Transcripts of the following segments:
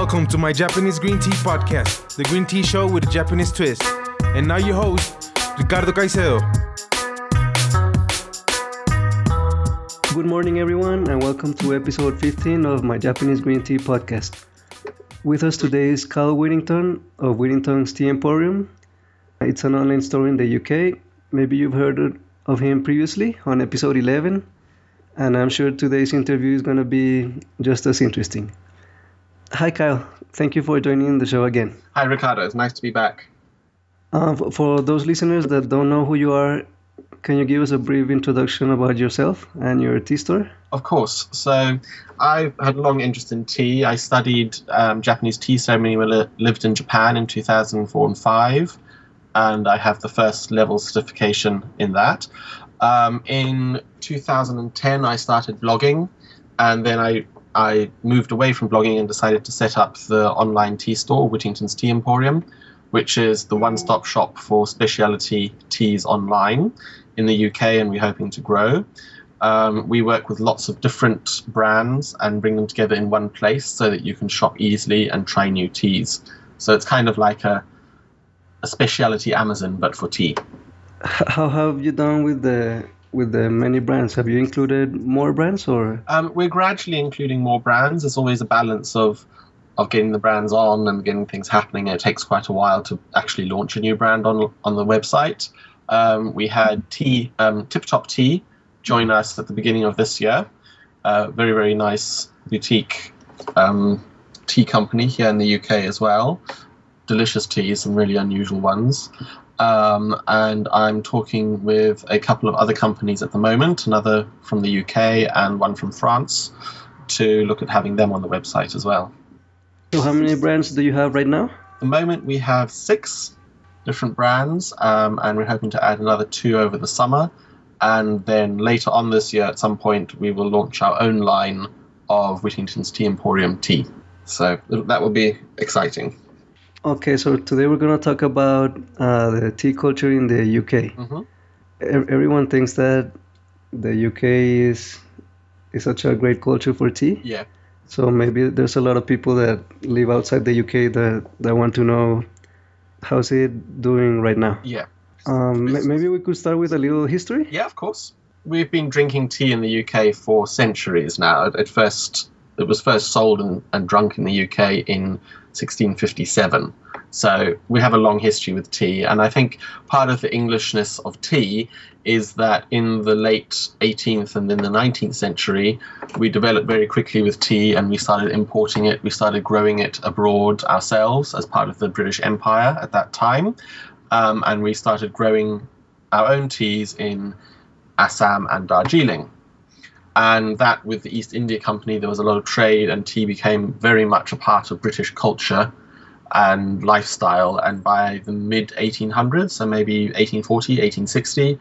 Welcome to my Japanese Green Tea podcast, the Green Tea Show with a Japanese twist. And now your host, Ricardo Caicedo. Good morning, everyone, and welcome to episode 15 of my Japanese Green Tea podcast. With us today is Kyle Whittington of Whittington's Tea Emporium. It's an online store in the UK. Maybe you've heard of him previously on episode 11, and I'm sure today's interview is going to be just as interesting. Hi, Kyle. Thank you for joining the show again. Hi, Ricardo. It's nice to be back. Uh, for, those listeners that don't know who you are, can you give us a brief introduction about yourself and your tea store? Of course. So, I've had a long interest in tea. I studied um, Japanese tea ceremony when I lived in Japan in 2004 and 5, and I have the first level certification in that. Um, in 2010, I started blogging, and then I I moved away from blogging and decided to set up the online tea store, Whittington's Tea Emporium, which is the one-stop shop for specialty teas online in the UK, and we're hoping to grow. Um, we work with lots of different brands and bring them together in one place so that you can shop easily and try new teas. So it's kind of like a, a specialty Amazon, but for tea. How have you done with the with the many brands? Have you included more brands or? Um, we're gradually including more brands. There's always a balance of of getting the brands on and getting things happening. It takes quite a while to actually launch a new brand on on the website. Um, we had Tea um, Tip Top Tea join us at the beginning of this year. Uh, very very nice boutique um, tea company here in the UK as well. Delicious teas, some really unusual ones. Um, and I'm talking with a couple of other companies at the moment, another from the UK and one from France, to look at having them on the website as well. So, how many brands do you have right now? At the moment, we have six different brands, um, and we're hoping to add another two over the summer. And then later on this year, at some point, we will launch our own line of Whittington's Tea Emporium tea. So that will be exciting. Okay, so today we're going to talk about uh, the tea culture in the UK. Mm-hmm. Everyone thinks that the UK is is such a great culture for tea. Yeah. So maybe there's a lot of people that live outside the UK that, that want to know how's it doing right now. Yeah. Um, maybe we could start with a little history. Yeah, of course. We've been drinking tea in the UK for centuries now. At first, it was first sold and, and drunk in the UK in 1657. So we have a long history with tea, and I think part of the Englishness of tea is that in the late 18th and then the 19th century, we developed very quickly with tea and we started importing it. We started growing it abroad ourselves as part of the British Empire at that time. Um, and we started growing our own teas in Assam and Darjeeling. And that, with the East India Company, there was a lot of trade, and tea became very much a part of British culture and lifestyle. And by the mid 1800s, so maybe 1840, 1860,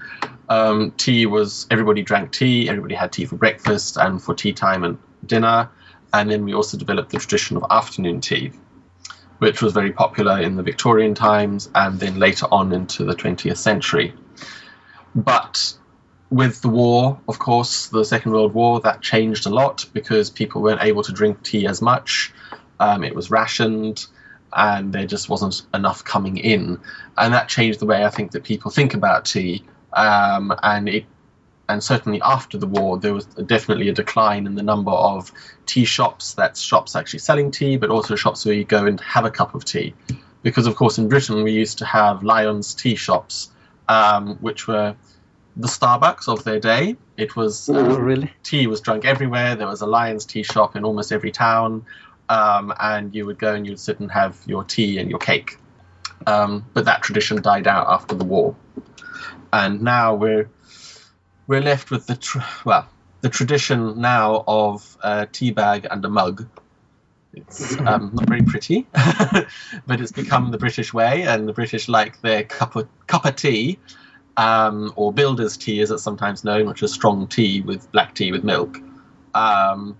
um, tea was everybody drank tea, everybody had tea for breakfast and for tea time and dinner. And then we also developed the tradition of afternoon tea, which was very popular in the Victorian times and then later on into the 20th century. But with the war, of course, the Second World War, that changed a lot because people weren't able to drink tea as much. Um, it was rationed and there just wasn't enough coming in. And that changed the way I think that people think about tea. Um, and it and certainly after the war, there was definitely a decline in the number of tea shops. That's shops actually selling tea, but also shops where you go and have a cup of tea. Because, of course, in Britain, we used to have Lyons tea shops, um, which were the Starbucks of their day. It was oh, really tea was drunk everywhere. There was a Lyons tea shop in almost every town, um, and you would go and you'd sit and have your tea and your cake. Um, but that tradition died out after the war, and now we're we're left with the tr- well the tradition now of a tea bag and a mug. It's um, not very pretty, but it's become the British way, and the British like their cup of cup of tea, um, or builder's tea, as it's sometimes known, which is strong tea with black tea with milk. Um,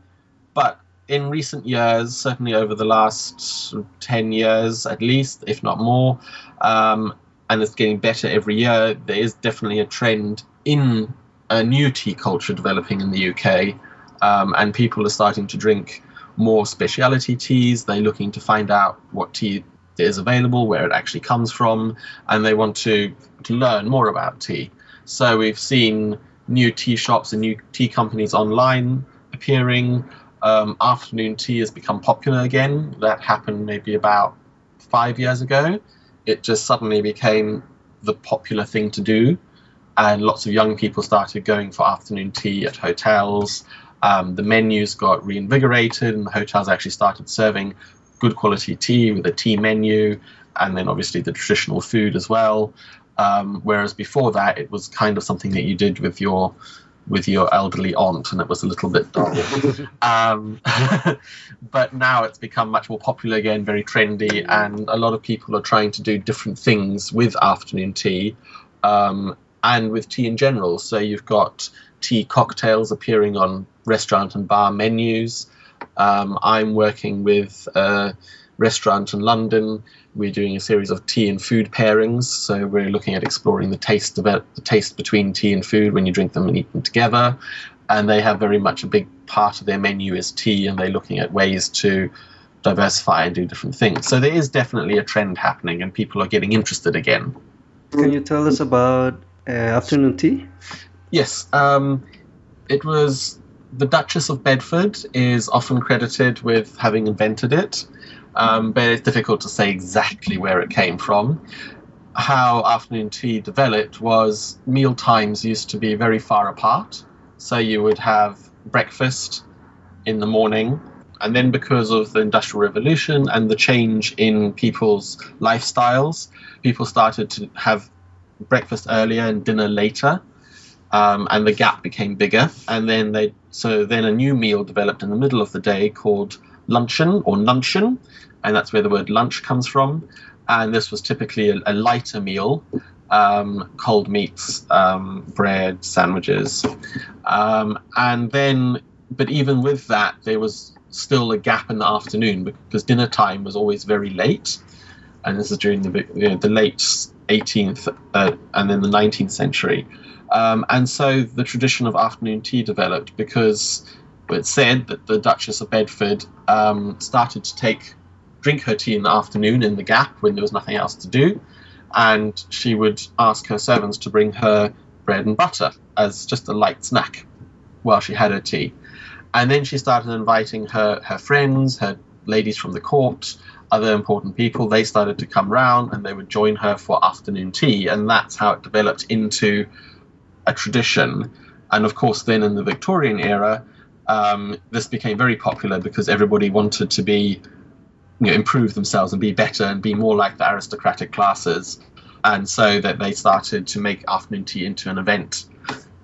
but in recent years, certainly over the last 10 years at least, if not more, um, and it's getting better every year, there is definitely a trend in a new tea culture developing in the UK, um, and people are starting to drink more specialty teas. They're looking to find out what tea is available, where it actually comes from, and they want to, to learn more about tea. So we've seen new tea shops and new tea companies online appearing. Um, afternoon tea has become popular again. That happened maybe about five years ago. It just suddenly became the popular thing to do, and lots of young people started going for afternoon tea at hotels. Um, the menus got reinvigorated, and the hotels actually started serving good quality tea with a tea menu, and then obviously the traditional food as well. Um, whereas before that, it was kind of something that you did with your with your elderly aunt, and it was a little bit dull. um, but now it's become much more popular again, very trendy, and a lot of people are trying to do different things with afternoon tea um, and with tea in general. So you've got tea cocktails appearing on restaurant and bar menus. Um, I'm working with a restaurant in London. We're doing a series of tea and food pairings. So we're looking at exploring the taste about the taste between tea and food when you drink them and eat them together. And they have very much a big part of their menu is tea, and they're looking at ways to diversify and do different things. So there is definitely a trend happening, and people are getting interested again. Can you tell us about uh, afternoon tea? Yes, um, it was the Duchess of Bedford is often credited with having invented it, um, but it's difficult to say exactly where it came from. How afternoon tea developed was meal times used to be very far apart. So you would have breakfast in the morning, and then because of the Industrial Revolution and the change in people's lifestyles, people started to have breakfast earlier and dinner later um, and the gap became bigger. And then they so then a new meal developed in the middle of the day called luncheon or nuncheon, and that's where the word lunch comes from. And this was typically a, a lighter meal, um, cold meats, um, bread, sandwiches, um, and then. But even with that, there was still a gap in the afternoon because dinner time was always very late, and this is during the you know, the late 18th uh, and then the 19th century. Um, and so the tradition of afternoon tea developed because it's said that the Duchess of Bedford um, started to take drink her tea in the afternoon in the gap when there was nothing else to do, and she would ask her servants to bring her bread and butter as just a light snack while she had her tea. And then she started inviting her, her friends, her ladies from the court, other important people. They started to come round and they would join her for afternoon tea, and that's how it developed into a tradition. And of course, then in the Victorian era, um, this became very popular because everybody wanted to be, you know, improve themselves and be better and be more like the aristocratic classes. And so that they started to make afternoon tea into an event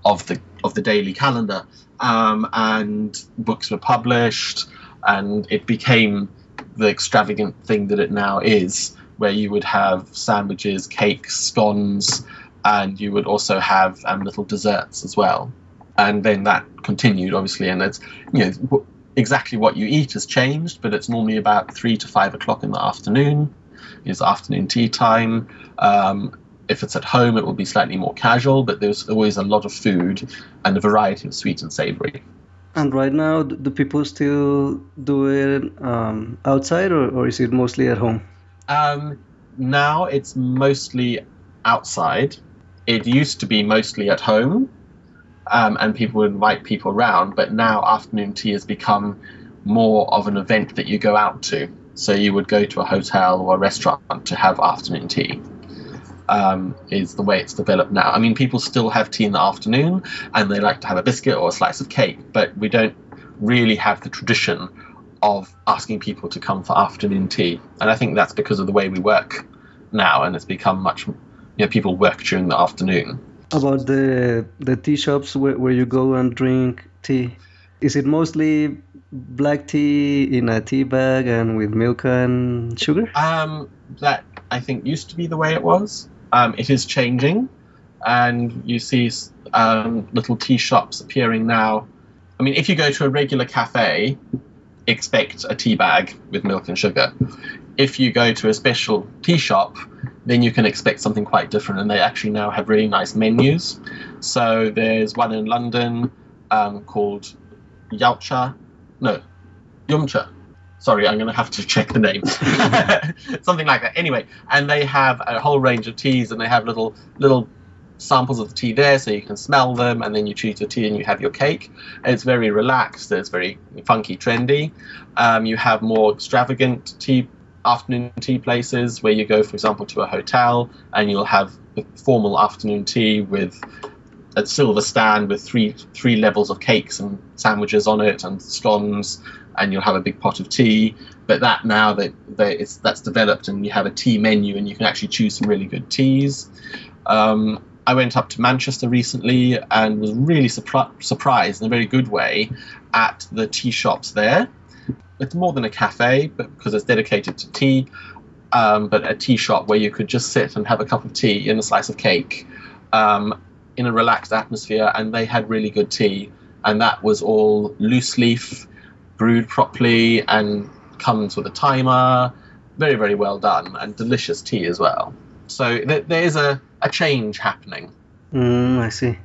of the of the daily calendar. Um, and books were published, and it became the extravagant thing that it now is, where you would have sandwiches, cakes, scones, and you would also have um, little desserts as well. And then that continued, obviously, and it's you know exactly what you eat has changed, but it's normally about three to five o'clock in the afternoon. Is afternoon tea time. Um, if it's at home, it will be slightly more casual, but there's always a lot of food and a variety of sweet and savory. And right now, do people still do it um, outside, or, or is it mostly at home? Um, now it's mostly outside it used to be mostly at home, um, and people would invite people around. But now afternoon tea has become more of an event that you go out to. So you would go to a hotel or a restaurant to have afternoon tea. Um, is the way it's developed now. I mean, people still have tea in the afternoon, and they like to have a biscuit or a slice of cake, but we don't really have the tradition of asking people to come for afternoon tea. And I think that's because of the way we work now, and it's become much you know, people work during the afternoon. About the the tea shops where, where you go and drink tea, is it mostly black tea in a tea bag and with milk and sugar? Um, that I think used to be the way it was. Um, it is changing, and you see um, little tea shops appearing now. I mean, if you go to a regular cafe, expect a tea bag with milk and sugar. If you go to a special tea shop, then you can expect something quite different. And they actually now have really nice menus. So there's one in London um, called Yaucha, no, Yumchaa. Sorry, I'm going to have to check the name. Something like that. Anyway, and they have a whole range of teas, and they have little little samples of the tea there, so you can smell them, and then you choose your tea and you have your cake. It's very relaxed. It's very funky, trendy. Um, you have more extravagant tea afternoon tea places where you go, for example, to a hotel and you'll have a formal afternoon tea with a silver stand with three three levels of cakes and sandwiches on it and scones, and you'll have a big pot of tea. But that now that, that that's developed and you have a tea menu and you can actually choose some really good teas. Um, I went up to Manchester recently and was really surpri- surprised in a very good way at the tea shops there. It's more than a cafe, but because it's dedicated to tea, um, but a tea shop where you could just sit and have a cup of tea and a slice of cake um, in a relaxed atmosphere, and they had really good tea, and that was all loose leaf, brewed properly, and comes with a timer. Very, very well done, and delicious tea as well. So th- there is a, a change happening. Mm, I see.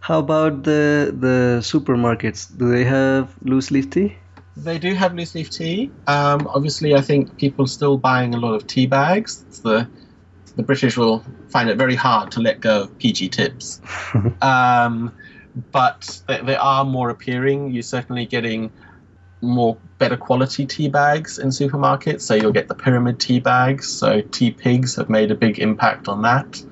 How about the the supermarkets? Do they have loose leaf tea? They do have loose leaf tea. Um, obviously, I think people are still buying a lot of tea bags. It's the the British will find it very hard to let go of PG tips. um, but they, they, are more appearing. You're certainly getting more better quality tea bags in supermarkets. So you'll get the pyramid tea bags. So teapigs have made a big impact on that.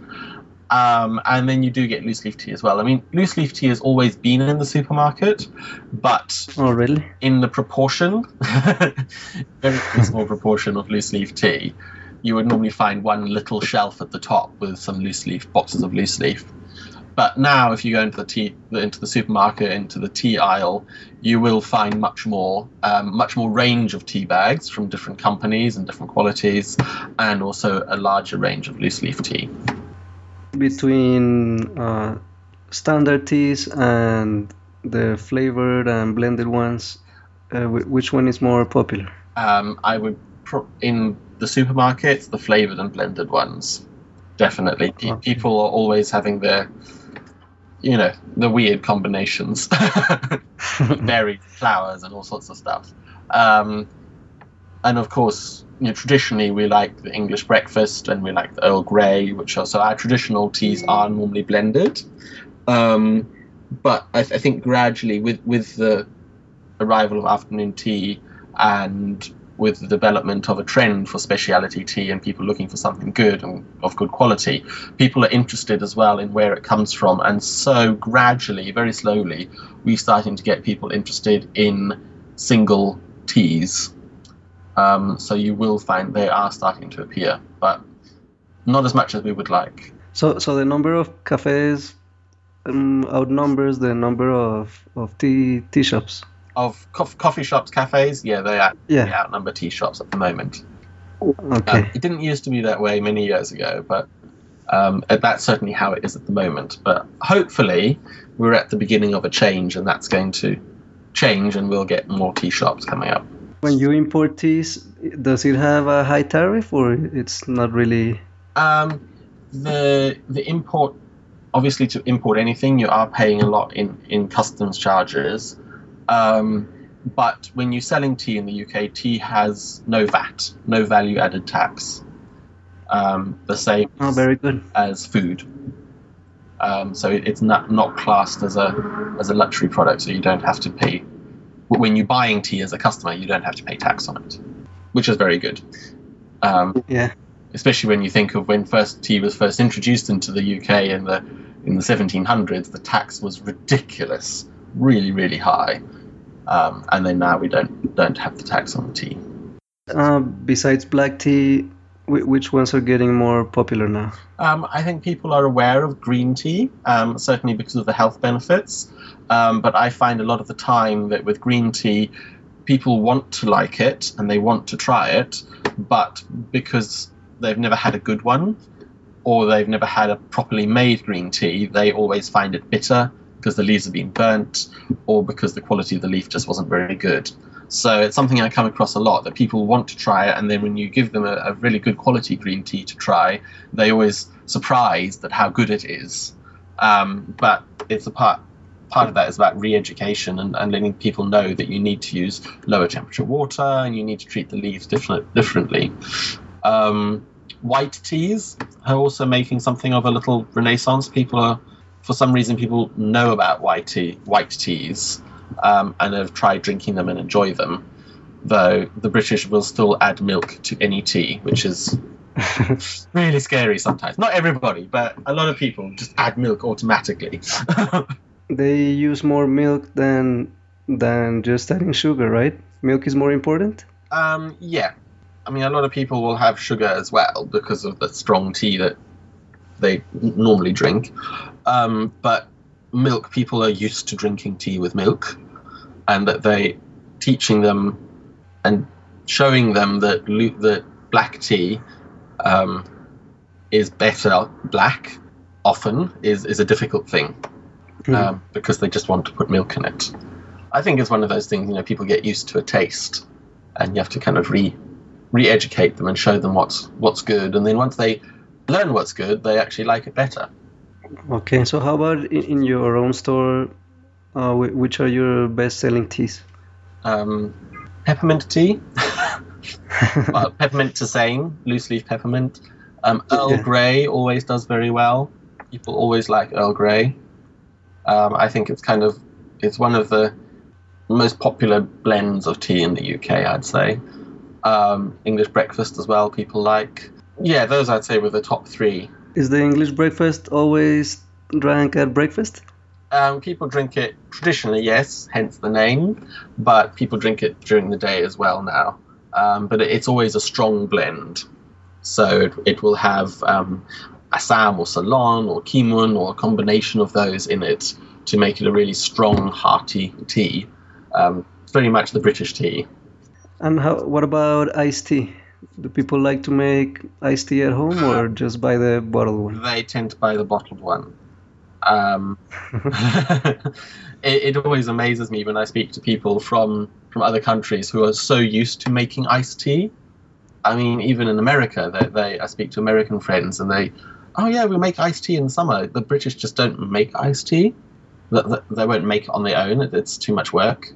Um, and then you do get loose leaf tea as well. I mean, loose leaf tea has always been in the supermarket, but oh really? In the proportion, very small proportion of loose leaf tea, you would normally find one little shelf at the top with some loose leaf boxes of loose leaf. But now, if you go into the tea, into the supermarket, into the tea aisle, you will find much more, um, much more range of tea bags from different companies and different qualities, and also a larger range of loose leaf tea. Between uh, standard teas and the flavored and blended ones, uh, which one is more popular? Um, I would pro- in the supermarkets, the flavored and blended ones. Definitely, okay. people are always having their you know the weird combinations, berries, flowers, and all sorts of stuff. Um, and of course, you know, traditionally we like the English breakfast and we like the Earl Grey, which are so our traditional teas are normally blended. Um, but I, th- I, think gradually, with with the arrival of afternoon tea and with the development of a trend for specialty tea and people looking for something good and of good quality, people are interested as well in where it comes from. And so gradually, very slowly, we're starting to get people interested in single teas. Um, so you will find they are starting to appear, but not as much as we would like. So, so the number of cafes um, outnumbers the number of, of tea tea shops of co- coffee shops, cafes, yeah, they, out, yeah. they outnumber tea shops at the moment. Okay. Um, it didn't used to be that way many years ago, but um, that's certainly how it is at the moment. But hopefully, we're at the beginning of a change, and that's going to change, and we'll get more tea shops coming up. When you import teas, does it have a high tariff, or it's not really? Um, the the import, obviously, to import anything, you are paying a lot in in customs charges. Um, but when you're selling tea in the UK, tea has no VAT, no value added tax. Um, the same oh, very good. as food. Um, so it's not not classed as a as a luxury product, so you don't have to pay. When you're buying tea as a customer, you don't have to pay tax on it, which is very good. Um, yeah. Especially when you think of when first tea was first introduced into the UK in the in the 1700s, the tax was ridiculous really, really high. Um, and then now we don't don't have the tax on the tea. Uh, besides black tea, which ones are getting more popular now? Um, I think people are aware of green tea, um, certainly because of the health benefits. Um, but I find a lot of the time that with green tea, people want to like it and they want to try it, but because they've never had a good one or they've never had a properly made green tea, they always find it bitter because the leaves have been burnt or because the quality of the leaf just wasn't very good. So it's something I come across a lot that people want to try it, and then when you give them a, a really good quality green tea to try, they always surprised at how good it is. Um, but it's a part part of that is about re-education and, and letting people know that you need to use lower temperature water and you need to treat the leaves different, differently. Um, white teas are also making something of a little renaissance. People are, for some reason, people know about white tea, white teas, um, and have tried drinking them and enjoy them. Though the British will still add milk to any tea, which is really scary sometimes. Not everybody, but a lot of people just add milk automatically. they use more milk than than just adding sugar, right? Milk is more important. Um, yeah, I mean, a lot of people will have sugar as well because of the strong tea that they normally drink. Um, but milk, people are used to drinking tea with milk, and that they teaching them and showing them that that black tea um, is better black often is is a difficult thing mm. um, because they just want to put milk in it. I think it's one of those things you know people get used to a taste, and you have to kind of re re-educate them and show them what's what's good, and then once they learn what's good, they actually like it better. Okay, so how about in, in your own store? Uh, which are your best-selling teas? Um, peppermint tea. well, peppermint tisane, loose leaf peppermint. Um, Earl yeah. Grey always does very well. People always like Earl Grey. Um, I think it's kind of it's one of the most popular blends of tea in the UK. I'd say um, English breakfast as well. People like. Yeah, those I'd say were the top three. Is the English breakfast always drank at breakfast? Um, people drink it traditionally, yes, hence the name, but people drink it during the day as well now. Um, but it's always a strong blend. So it, it will have um, Assam or Ceylon or Keemun or a combination of those in it to make it a really strong, hearty tea. Um, very much the British tea. And how, what about iced tea? Do people like to make iced tea at home or just buy the bottled one? They tend to buy the bottled one. Um, it, it, always amazes me when I speak to people from from other countries who are so used to making iced tea. I mean, even in America, they, they I speak to American friends and they, oh yeah, we make iced tea in summer. The British just don't make iced tea. They won't make it on their own. It's too much work.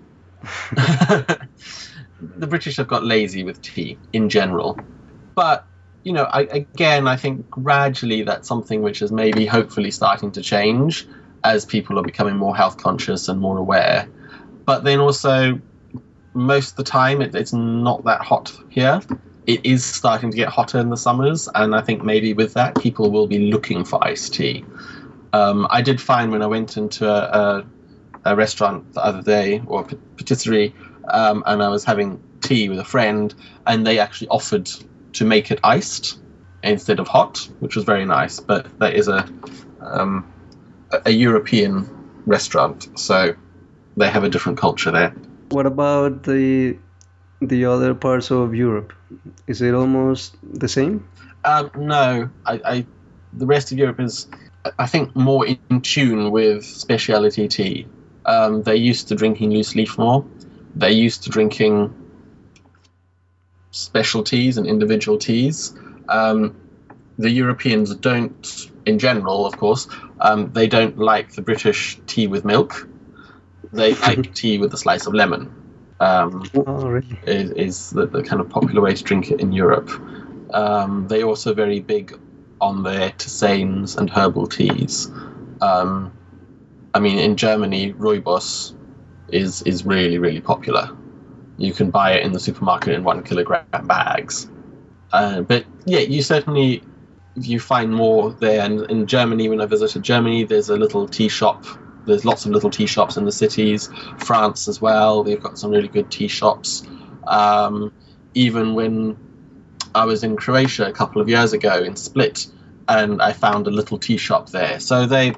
The British have got lazy with tea in general, but you know, I, again, I think gradually that's something which is maybe hopefully starting to change as people are becoming more health conscious and more aware. But then also, most of the time, it, it's not that hot here. It is starting to get hotter in the summers, and I think maybe with that, people will be looking for iced tea. Um, I did find when I went into a, a, a restaurant the other day or patisserie, um, and I was having tea with a friend, and they actually offered to make it iced instead of hot, which was very nice. But that is a um, a European restaurant, so they have a different culture there. What about the the other parts of Europe? Is it almost the same? Um, no, I, I, the rest of Europe is, I think, more in tune with specialty tea. Um, they're used to drinking loose leaf more. They're used to drinking specialties and individual teas. Um, the Europeans don't, in general, of course, um, they don't like the British tea with milk. They like tea with a slice of lemon. Um, oh, really? Is, is the, the, kind of popular way to drink it in Europe. Um, they're also very big on their tisanes and herbal teas. Um, I mean, in Germany, Rooibos is is really really popular you can buy it in the supermarket in one kilogram bags. Uh, but yeah, you certainly you find more there. And in Germany, when I visited Germany, there's a little tea shop. There's lots of little tea shops in the cities. France as well, they've got some really good tea shops. Um, even when I was in Croatia a couple of years ago in Split, and I found a little tea shop there. So they,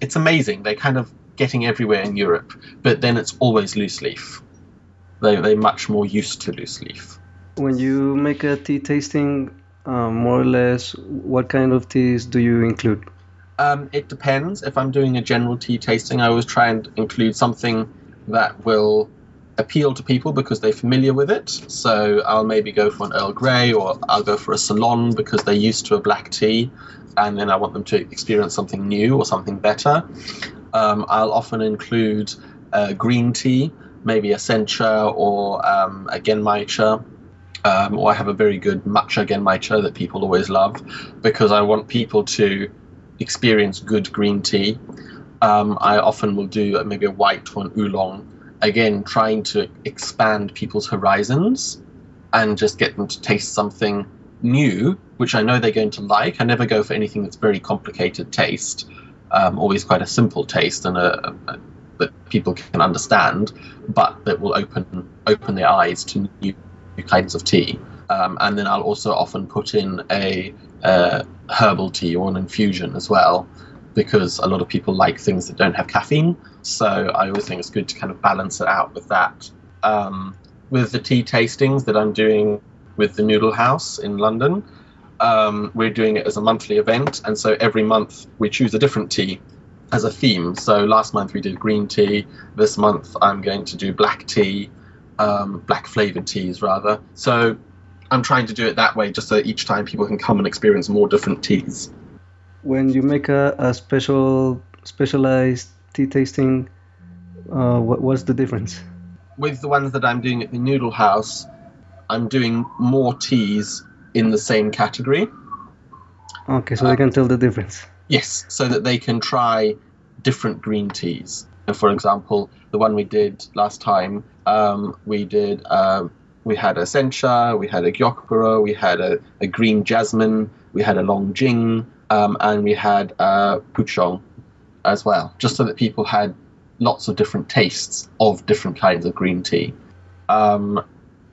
it's amazing. They're kind of getting everywhere in Europe, but then it's always loose leaf they they're much more used to loose leaf. When you make a tea tasting, um, more or less, what kind of teas do you include? Um, it depends. If I'm doing a general tea tasting, I always try and include something that will appeal to people because they're familiar with it. So I'll maybe go for an Earl Grey or I'll go for a Ceylon because they're used to a black tea and then I want them to experience something new or something better. Um, I'll often include uh, green tea, maybe a sencha or um, a genmaicha. Um, or I have a very good matcha genmaicha that people always love because I want people to experience good green tea. Um, I often will do maybe a white or an oolong, again, trying to expand people's horizons and just get them to taste something new, which I know they're going to like. I never go for anything that's very complicated taste, um, always quite a simple taste and a, a, that people can understand, but that will open open their eyes to new kinds of tea. Um, and then I'll also often put in a uh, herbal tea or an infusion as well, because a lot of people like things that don't have caffeine. So I always think it's good to kind of balance it out with that. Um, with the tea tastings that I'm doing with the Noodle House in London, um, we're doing it as a monthly event, and so every month we choose a different tea as a theme. So last month we did green tea. This month I'm going to do black tea, um, black flavored teas rather. So I'm trying to do it that way, just so each time people can come and experience more different teas. When you make a, a special specialized tea tasting, uh, what, what's the difference? With the ones that I'm doing at the Noodle House, I'm doing more teas in the same category. Okay, so they can tell the difference. Yes, so that they can try different green teas. For example, the one we did last time, um, we did um, we had a sencha, we had a gyokuro, we had a, a green jasmine, we had a longjing, um, and we had a pouchong as well, just so that people had lots of different tastes of different kinds of green tea. Um,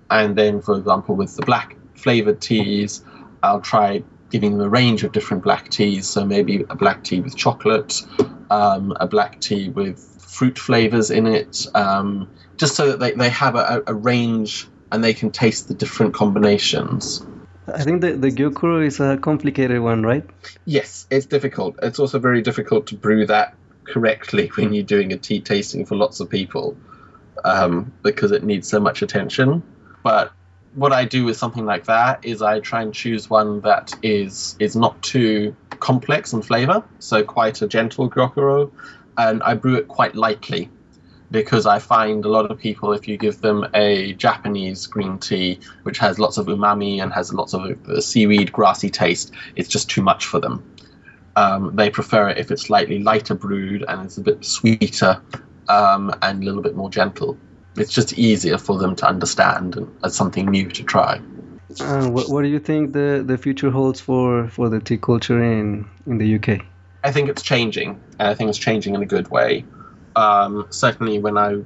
and then, for example, with the black flavored teas, I'll try giving them a range of different black teas. So maybe a black tea with chocolate, um, a black tea with fruit flavors in it, um, just so that they, they have a, a range and they can taste the different combinations. I think the, the gyokuro is a complicated one, right? Yes, it's difficult. It's also very difficult to brew that correctly when you're doing a tea tasting for lots of people um, because it needs so much attention. But what I do with something like that is I try and choose one that is is not too complex in flavor, so quite a gentle gyokuro, and I brew it quite lightly because I find a lot of people, if you give them a Japanese green tea, which has lots of umami and has lots of uh, seaweed, grassy taste, it's just too much for them. Um, they prefer it if it's slightly lighter brewed and it's a bit sweeter um, and a little bit more gentle. It's just easier for them to understand and as something new to try. Uh, what, what do you think the, the future holds for, for the tea culture in, in the UK? I think it's changing, and I think it's changing in a good way. Um, certainly, when I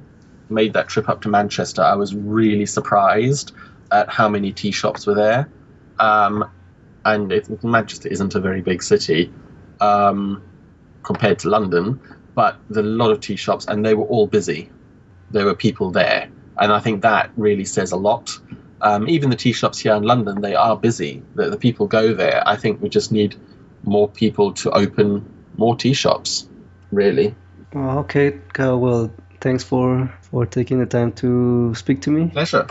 made that trip up to Manchester, I was really surprised at how many tea shops were there. Um, and it, Manchester isn't a very big city um, compared to London, but there are a lot of tea shops, and they were all busy. There were people there, and I think that really says a lot. Um, even the tea shops here in London, they are busy. The, the people go there. I think we just need more people to open more tea shops, really. Oh, okay, Kyle. Well, thanks for for taking the time to speak to me. Pleasure.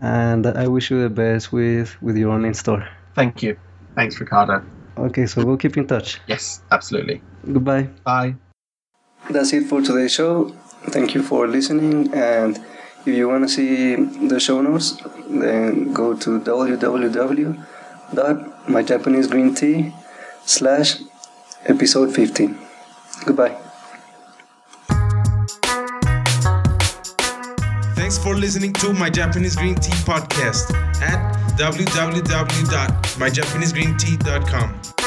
And I wish you the best with with your online store. Thank you. Thanks, Ricardo. Okay, so we'll keep in touch. Yes, absolutely. Goodbye. Bye. That's it for today's show. Thank you for listening. And if you want to see the show notes, then go to www.myjapanesegreentea slash episode 15. Goodbye. Thanks for listening to my Japanese Green Tea podcast at www.myjapanesegreentea.com.